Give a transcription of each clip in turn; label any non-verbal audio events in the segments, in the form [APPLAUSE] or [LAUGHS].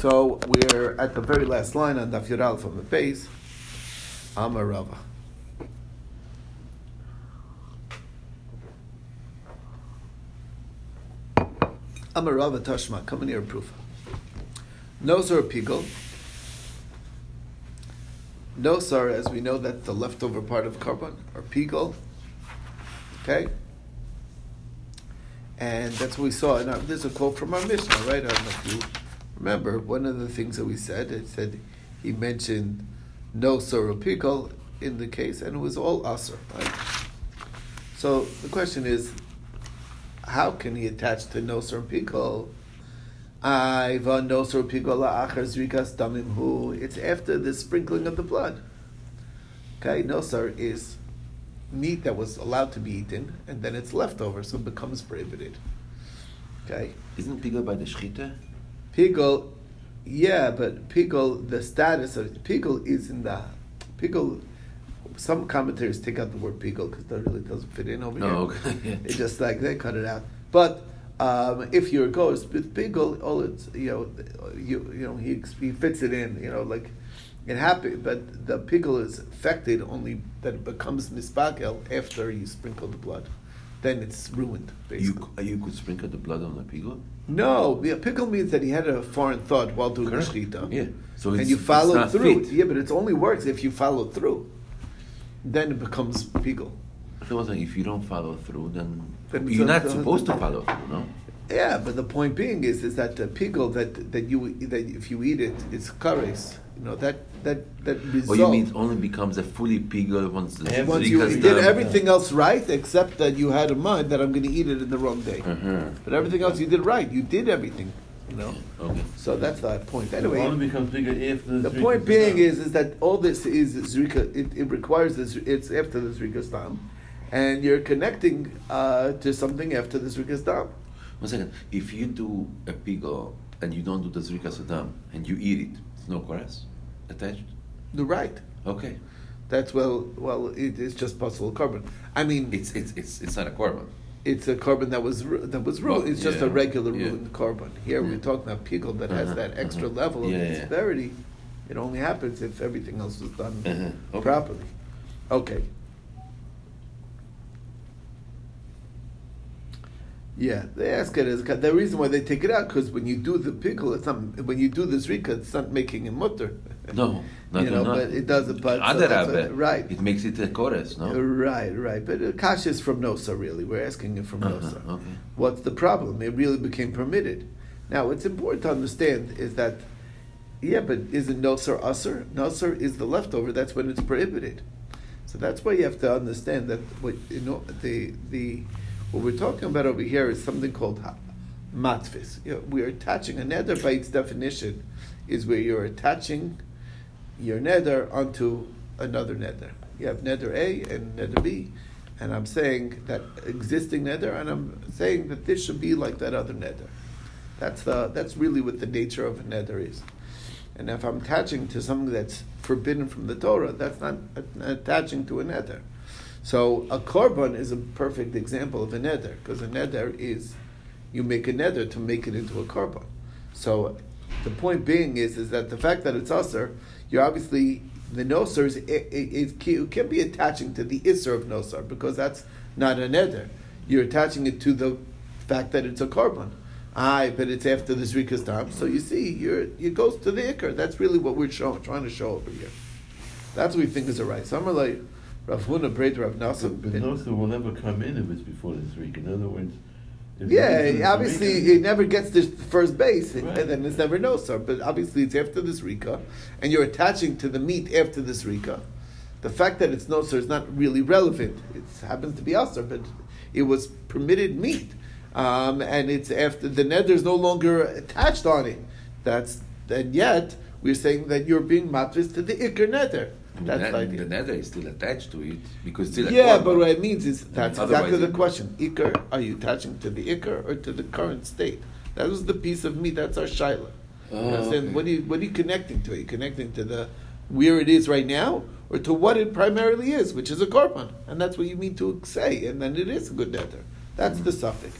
So we're at the very last line on Daf from the base. Amarava. Amarava Tashma, come in here proof. Nosar Pigel. Nosar, as we know, that's the leftover part of korban, or Pigel. Okay? And that's what we saw. And there's a quote from our Mishnah, right? I don't know if you remember. One of the things that we said, it said he mentioned no sorrow pigel in the case, and it was all aser, right? So the question is, how can he attach to no sorrow pigel? Iva no la'achar zrikas damim hu. It's after the sprinkling of the blood. Okay, nosar is meat that was allowed to be eaten, and then it's leftover, so it becomes prohibited. Okay? Isn't pigel by the shchita? Pigel, yeah, but pigel, the status of pigel is in the pigel. Some commentators take out the word pigel because that really doesn't fit in over no, here. okay. It's just like they cut it out. But um, if you're a ghost with pigel, all it's you know, you you know he he fits it in. You know, like it happened, but the pigel is affected only that it becomes misbakel after you sprinkle the blood. Then it's ruined, basically. You, you could sprinkle the blood on the pigel? No, the pigel means that he had a foreign thought while doing Correct. the shechita. Yeah. So and you follow through. fit. Yeah, but it only works if you follow through. Then it becomes pigel. So was like, if you don't follow through, then, Then you're not supposed to follow through, no? Yeah, but the point being is, is that the pigel that that you that if you eat it, it's kares. You know that that that result. Or you mean it only becomes a fully pigel once the Once you zrika's did done? everything else right, except that you had in mind that I'm going to eat it in the wrong day. Uh-huh. But everything else you did right. You did everything. You know. Okay. So that's the point. It only Anyway, becomes bigger after the three point percent. being is is that all this is zrika. It, it requires this. It's after the zrika stam, and you're connecting uh, to something after the zrika stam. One second. If you do a pigel and you don't do the zrika sadam and you eat it, it's no kares attached? The right. Okay. That's well. Well, it is just possible korban. I mean, It's, it's, it's, it's not a korban. it's a korban that was that was ruined. Well, it's just yeah, a regular yeah. ruined korban. Here we're Yeah. talking about pigel that has Uh-huh, that extra uh-huh. level of Yeah, yeah. severity. It only happens if everything else was done Uh-huh, okay. properly. Okay. Yeah, they ask it as the reason why they take it out because when you do the pigel, it's not when you do the zrika, it's not making a mutter. [LAUGHS] No, not you know, not. but it does it. But so Other Rabbe, what- right. It makes it a kares, no? Right, right. But uh, Kash is from Nosa, really. We're asking it from Uh-huh, Nosa. okay. What's the problem? It really became permitted. Now, what's important to understand is that, yeah, but isn't Noser Usser? Noser is the leftover. That's when it's prohibited. So that's why you have to understand that what you know the the what we're talking about over here is something called matfis. You know, we're attaching a neder by its definition is where you're attaching your neder onto another neder. You have neder A and neder B, and I'm saying that existing neder, and I'm saying that this should be like that other neder. That's the that's really what the nature of a neder is. And if I'm attaching to something that's forbidden from the Torah, that's not attaching to a neder. So a korban is a perfect example of a neder because a neder is you make a neder to make it into a korban. So the point being is is that the fact that it's usher, you're obviously the nosar is it, it, it, can be attaching to the isser of nosar because that's not a neder. You're attaching it to the fact that it's a korban. Aye, but it's after the zrikas time. So you see, you're, it goes to the ikr. That's really what we're show, trying to show over here. That's what we think is a right. Some are like Rav Huna, Breit, Rav But, Nassim. but Nosa will never come in if it's before the three. In other words, Yeah, obviously it never gets to first base, Right. and then it's never no sir. But obviously it's after this rika, and you're attaching to the meat after this rika. The fact that it's no sir is not really relevant. It happens to be usher, but it was permitted meat, um, and it's after the neder is no longer attached on it. That's and yet we're saying that you're being matvis to the ikr neder. That's the, the the nether is still attached to it because still Yeah, korban. but what it means is that's exactly the question. Ikar, are you attaching to the ikar or to the current state? That was the piece of meat. That's our shaila. Oh, you okay. What are you what are you connecting to? Are you connecting to the where it is right now, or to what it primarily is, which is a korban, and that's what you mean to say, and then it is a good nether. That's the suffix.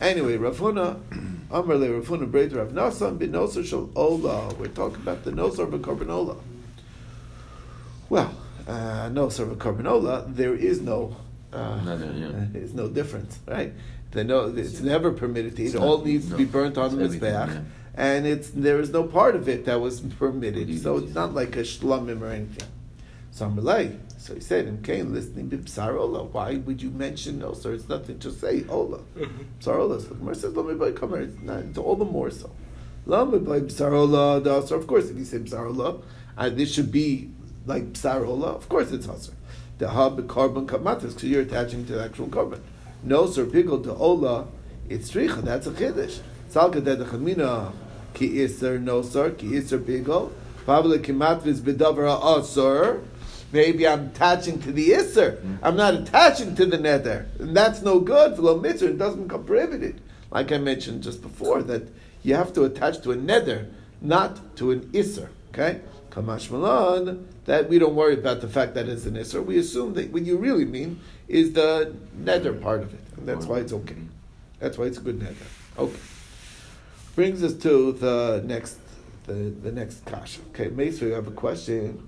Anyway, Rav Huna, [CLEARS THROAT] Amar le Rav Huna Breit Rav Nasan bin Nosar Shal Ola. We're talking about the Nosar of a Ola. Well, uh, Nosar of a Ola, there is no, uh, Nada, yeah. there's no difference, right? They know it's never permitted to eat. It's All not- needs to be burnt on the It's mizbeach, yeah. and it's there is no part of it that was permitted. Leave So it's not like a shlomim or anything. So I'm like, so he said, in Cain, listening to Psar why would you mention no, sir? It's nothing. Just say Ola. Psar Ola. So the Gemara says, Lami Bay Kamer. It's not. It's all the more so. Lami Bay Psar Ola. da- So of course, if you say Psar Ola, uh, this should be like Psar Ola. Of course, it's Hasar. The hub korban kamatas because you're attaching to the actual korban. No, sir. Pigel to Ola. It's tricha. That's a chiddush. Salka de chamina ki iser no sir ki iser pigel. Pavle kimatvis bedavar asur. Ah, maybe I'm attaching to the Isser. I'm not attaching to the Nether. And that's no good. For Lo Mitzvah, it doesn't become prohibited. Like I mentioned just before, that you have to attach to a Nether, not to an Isser. Okay? Kamash that we don't worry about the fact that it's an Isser. We assume that what you really mean is the Nether part of it. And that's why it's okay. That's why it's a good Nether. Okay. Brings us to the next the, the next kasha. Okay, Mace, you have a question.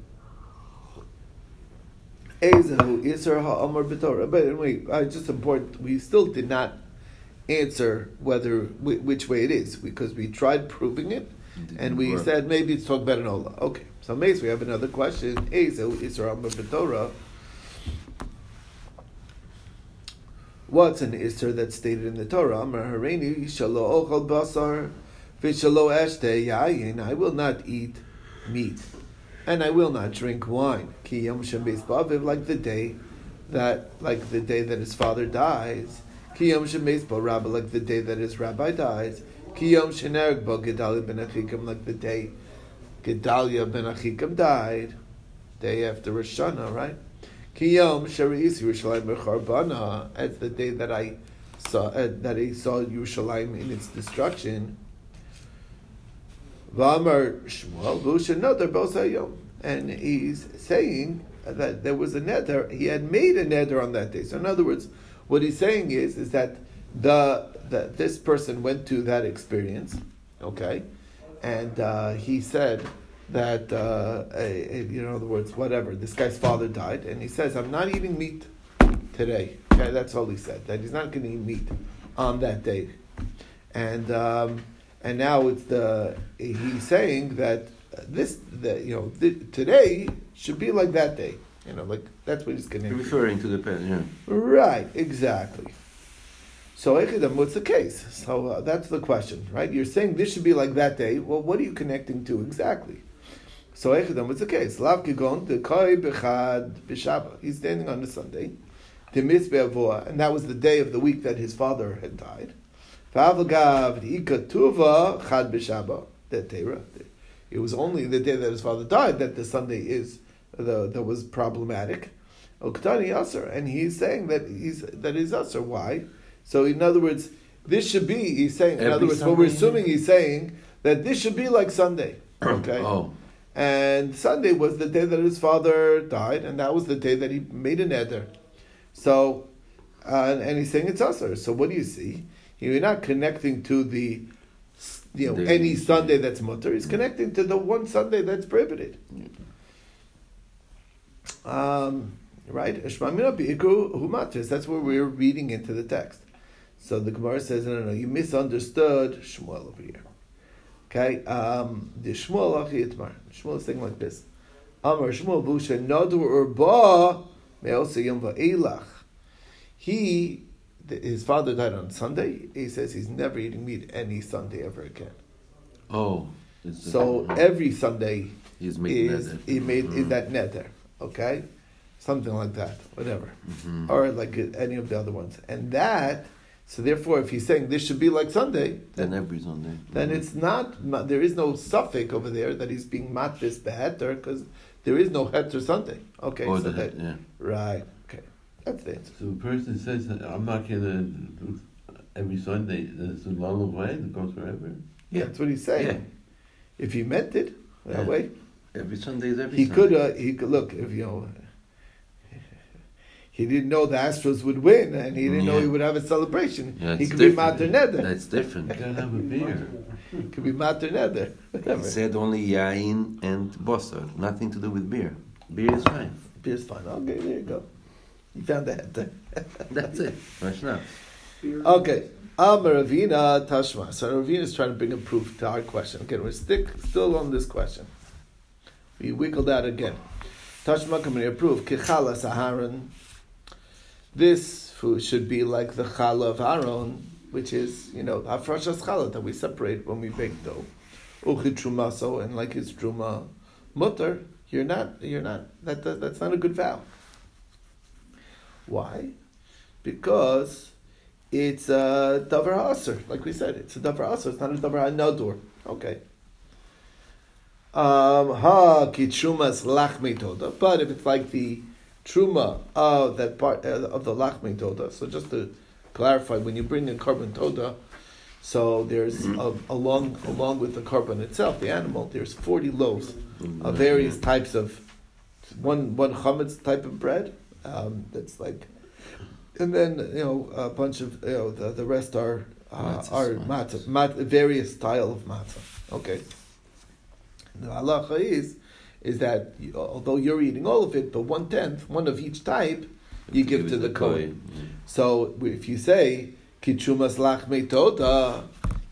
Ezehu Isser Ha'amar B'Torah. But anyway, uh, just important, we still did not answer whether which way it is because we tried proving it, and we said maybe it's talking about an Ola. Okay, so Mace, we have another question. What's an Isser that's stated in the Torah? Amar Hareini Shalo Ochal Basar V'Shalo Eshte. I will not eat meat and I will not drink wine. Ki Yom Shem Beis Ba'aviv, like the day that, like the day that his father dies. Ki Yom Shem Rabbi, like the day that his rabbi dies. Ki Yom Shenerg Bo Gedalia ben like the day Gedalia ben Achikam died. Day after Rosh Hashanah, right? Kiyom Shari'is Yerushalayim B'Charbana, as the day that I saw uh, that I saw Yerushalayim in its destruction. V'amar Shmuel v'usha neder b'osayom. And he's saying that there was a neder, he had made a neder on that day. So in other words, what he's saying is, is that the, the this person went to that experience, okay, and uh, he said that, uh, a, a- you know, in other words, whatever, this guy's father died, and he says, I'm not eating meat today. Okay, that's all he said, that he's not going to eat meat on that day. And um, and now it's the he's saying that this the you know th- today should be like that day. You know, like that's what he's connecting. Referring to the past, yeah. Right, exactly. So Echidam, what's the case? So uh, that's the question, right? You're saying this should be like that day. Well, what are you connecting to exactly? So Echidam, what's the case? Lav kigon the koi bechad b'shaba. He's standing on a Sunday, mitzvah avoah, and that was the day of the week that his father had died. V'avagav ikatuva chad b'shaba. The Torah. It was only the day that his father died that the Sunday is the that was problematic. Oktani Yasser, and he's saying that he's that is Yasser. Why? So in other words, this should be. He's saying. In Every other words, what we're assuming he's saying that this should be like Sunday. [CLEARS THROAT] Okay. Oh, And Sunday was the day that his father died, and that was the day that he made an eder. So, uh, and he's saying it's usher. So what do you see? You're not connecting to the, you know, The- any Sunday that's mutter. He's connecting to the one Sunday that's prohibited. Um, right? Shmamina bi'iku humatis. That's where we're reading into the text. So the Gemara says, no, no, no, you misunderstood Shmuel over here. Okay, um, the Shmuel achi itmar. Shmuel is saying like this: Amar Shmuel busha nadu urba me'osa yom va'elach. He, his father died on Sunday. He says he's never eating meat any Sunday ever again. oh. a- So every Sunday He's making is he made is Mhm. that neder, okay, something like that, whatever, Mhm. or like any of the other ones, and that. So therefore, if he's saying this should be like Sunday, Then then, every Sunday. then Mhm. it's not. There is no suffix over there that he's being matris beheter because there is no heter Sunday. Okay, Or so the head, yeah. right. Okay, that's the answer. So the person says, I'm not going to do every Sunday, there's a lull of way that goes forever. Yeah. That's what he's saying. Yeah. If he meant it that Yeah. way, Every Sunday is every he Sunday. could. Uh, he could look if you know. He didn't know the Astros would win, and he didn't know he would have a celebration. Yeah, he it's could be different. mater neder. That's different. You [LAUGHS] gotta have a beer. He could be mater neder. He said only yain and bosser, nothing to do with beer. Beer is fine. Beer is fine. Okay, there you go. You found the head [LAUGHS] That's it. Right now. Okay. Amar Ravina Tashma. So Ravina is trying to bring a proof to our question. Again, we're stick still on this question. We wiggled out again. Tashma coming here proof. Kichala Saharan. This food should be like the challah of Aaron, which is, you know, hafrashas challah that we separate when we bake dough. Uchid trumaso, and like his truma mutter, you're not, you're not, that, that, that's not a good vow. Why? Because it's a davar aser, like we said. It's a davar aser. It's not a davar hanadur. Okay. Um, ha kitrumas lachmi toda. But if it's like the truma of that part uh, of the lachmi toda, so just to clarify, when you bring in korban toda, so there's a, along along with the korban itself, the animal, there's forty loaves of various types of one one chametz type of bread. Um, that's like, and then you know a bunch of you know the, the rest are uh, Matzahs, are matzah, mat, various style of matzah. Okay. The halacha is is that although you're eating all of it, but one tenth, one of each type, you give to the kohen. So if you say kitchumas lachme toda,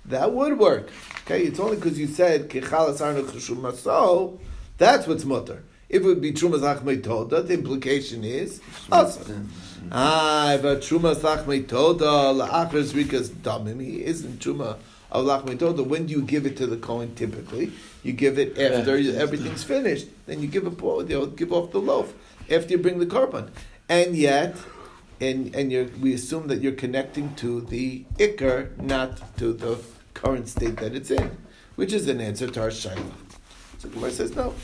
that would work. Okay, it's only because you said kichalas arnu so that's what's mutter. If it would be trumas lachme toda, the implication is asa. Ah, but truma lachme toda la'achras rikas damim. He isn't truma of lachme toda. When do you give it to the kohen? Typically, you give it after everything's finished. Then you give a you know, give off the loaf after you bring the korban. And yet, and and you're, we assume that you're connecting to the ikar, not to the current state that it's in, which is an answer to our shaila. So Gemara says no.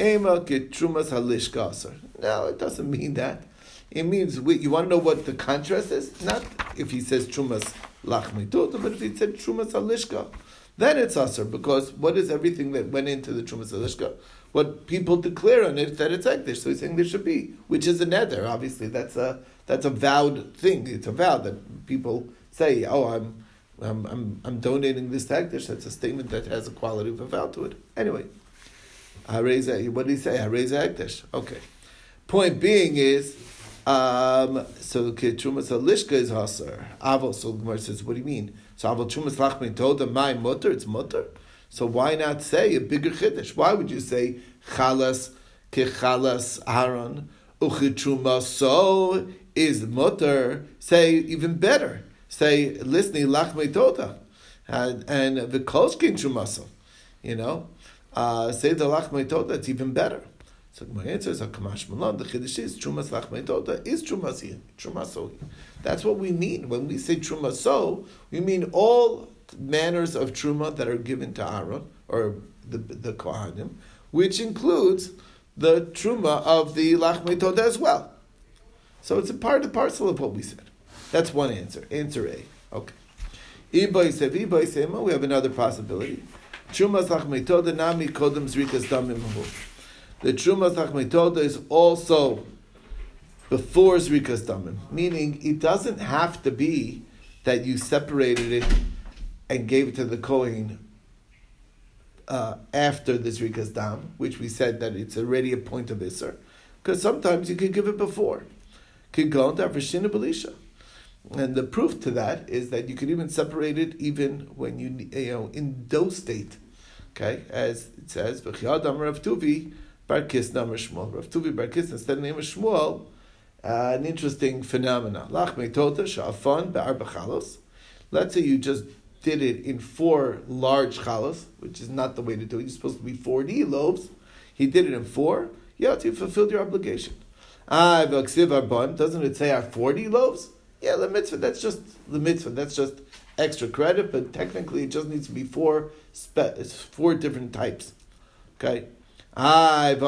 Ema ketrumas halishka. No, it doesn't mean that. It means you want to know what the contrast is? Not if he says trumas lachmi tota, but if he said trumas halishka, then it's aser because what is everything that went into the trumas alishka? What people declare on it that it's ekdish. So he's saying there should be, which is a nether. Obviously, that's a that's a vowed thing. It's a vow that people say. Oh, I'm I'm I'm, I'm donating this to ekdish. That's a statement that has a quality of a vow to it. Anyway. I raise Hareza, what did he say? I Hareza Ekdesh. Okay. Point being is, um, so Trumas Alishka is Hasar. Aval, so Gemara says, what do you mean? So Aval Trumas Lachmin told him, my mutter, it's mutter. So why not say a bigger Chiddush? Why would you say Chalas, Kechalas Aaron, Uchitruma so is mutter? Say even better. Say, listening Lachmin Toda. And, and the Kolshkin Trumaso. You know? uh, say the lachmei toda, it's even better. So my answer is a kamash malan. The chiddush is trumas lachmei toda is trumas here, trumaso. That's what we mean when we say trumaso. We mean all manners of truma that are given to Aaron or the the kohanim, which includes the truma of the lachmei toda as well. So it's a part and parcel of what we said. That's one answer. Answer A. Okay. We have another possibility. Trumas lachmetoda nami kodem zrikas damim. The trumas lachmetoda is also before zrikas damim, meaning it doesn't have to be that you separated it and gave it to the kohen uh, after the zrikas dam, which we said that it's already a point of iser, because sometimes you could give it before. Could go into Avishina Belisha. And the proof to that is that you could even separate it even when you you know in dough state. Okay, as it says, "V'chiyadam Rav Tuvi Bar Kisna Shmuel." Rav Tuvi Bar instead of name of Shmuel, uh, an interesting phenomena. Lach meitota. Let's say you just did it in four large chalos, which is not the way to do it. You're supposed to be forty loaves. He did it in four. Yeah, you fulfilled your obligation. Ah. Doesn't it say our forty loaves? Yeah, the mitzvah. That's just the mitzvah. That's just extra credit, but technically it just needs to be four spe- four different types. Okay. I have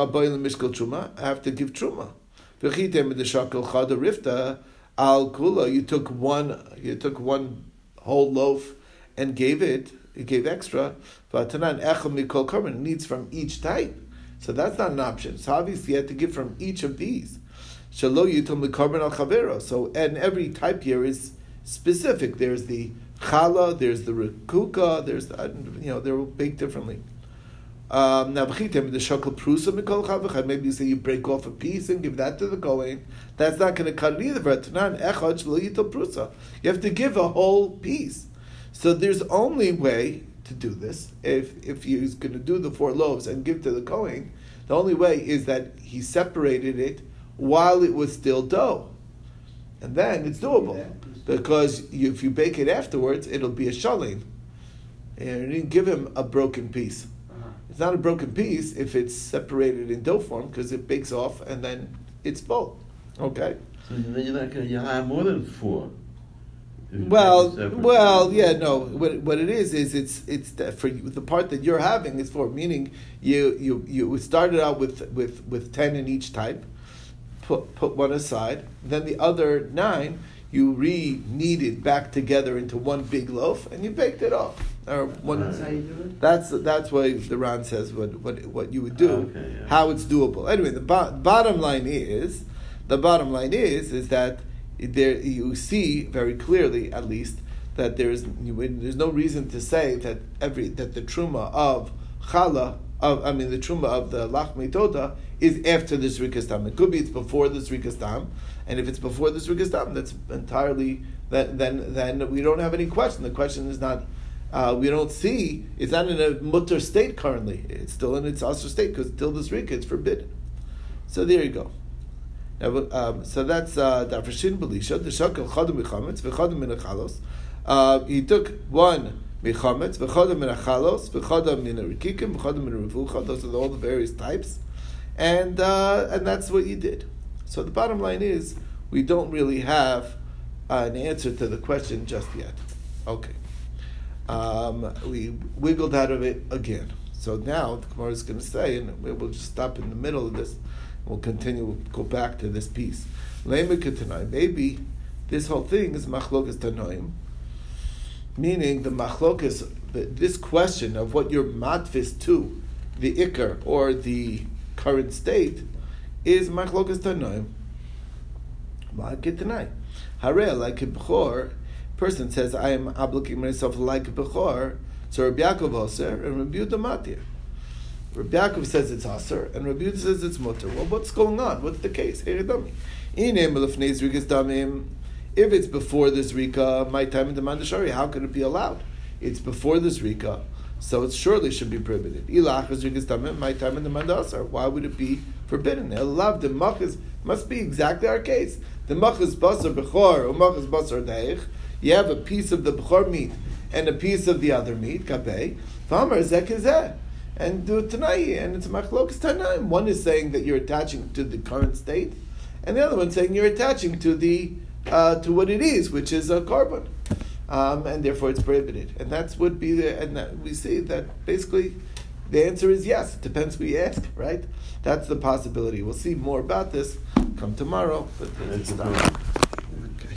to give truma. Al kula. You took one. You took one whole loaf and gave it. You gave extra. V'atanan echel mikol. It needs from each type. So that's not an option. So obviously you have to give from each of these. Al. So, and every type here is specific. There's the chala, there's the rekuka, there's the, you know, they're baked differently. Um. Maybe you say you break off a piece and give that to the kohen. That's not going to cut it either. Prusa. You have to give a whole piece. So there's only way to do this if if he's going to do the four loaves and give to the kohen. The only way is that he separated it while it was still dough, and then it's doable because if you bake it afterwards, it'll be a shalim. And you didn't give him a broken piece. It's not a broken piece if it's separated in dough form because it bakes off and then it's full. Okay. So then you're not going to, have more than four. Well, take it separate. well, yeah, no. What, what it is is it's it's for you, the part that you're having is for meaning you you you started out with with with ten in each type, put put one aside, then the other nine you re kneaded back together into one big loaf and you baked it off. Or one. That's how you do it? That's that's why the Ran says what what what you would do, ah, Okay, yeah. how it's doable. Anyway, the bo- bottom line is the bottom line is is that there you see very clearly, at least, that there's there's no reason to say that every that the truma of challah of I mean the truma of the lachmi toda is after the zrikas dam. It could be it's before the zrikas dam, and if it's before the zrikas dam, that's entirely then then then we don't have any question. The question is not. Uh, we don't see it's not in a mutter state currently. It's still in its asr state because till this rika it's forbidden. So there you go. Now, um, so that's uh, Dafreshin Belisha, the Shakal Chadim Mechametz, V'chadim Min Achalos. Uh, he took one Mechametz, V'chadim Min Achalos, V'chadim Min Rikikim, V'chadim Min Those are all the various types, and uh, and that's what you did. So the bottom line is we don't really have uh, an answer to the question just yet. Okay, um, we wiggled out of it again. So now the Gemara is going to say, and we will just stop in the middle of this. We'll continue, we'll go back to this piece. Maybe this whole thing is machlokas tanoim, meaning the machlokas, this question of what you're matvis to, the ikar or the current state, is machlokas tanoim. Ma'akitanai. Hare, like a bechor, person says, I am obligating myself like bechor, so Rabbi Yaakov Oser and Rabbi Yehuda Matir. Rabbi Yaakov says it's Aser, and Rabbi Yehuda says it's Mutter. Well, what's going on? What's the case? If it's before this Rika, my time in the Mandashari, how could it be allowed? It's before this Rika, so it surely should be prohibited. My time in the Mandasar. Why would it be forbidden? Love the Machas must be exactly our case. The Machas Basar Bechor, or Machas Basar Deich, you have a piece of the Bechor meat and a piece of the other meat, Kabeh. Famar Zek is that and do and it's machlokas tanaim. One is saying that you're attaching to the current state, and the other one saying you're attaching to the uh, to what it is, which is a korban, um, and therefore it's prohibited. And that's would be the and that we see that basically the answer is yes. It depends who you ask, right? That's the possibility. We'll see more about this come tomorrow, but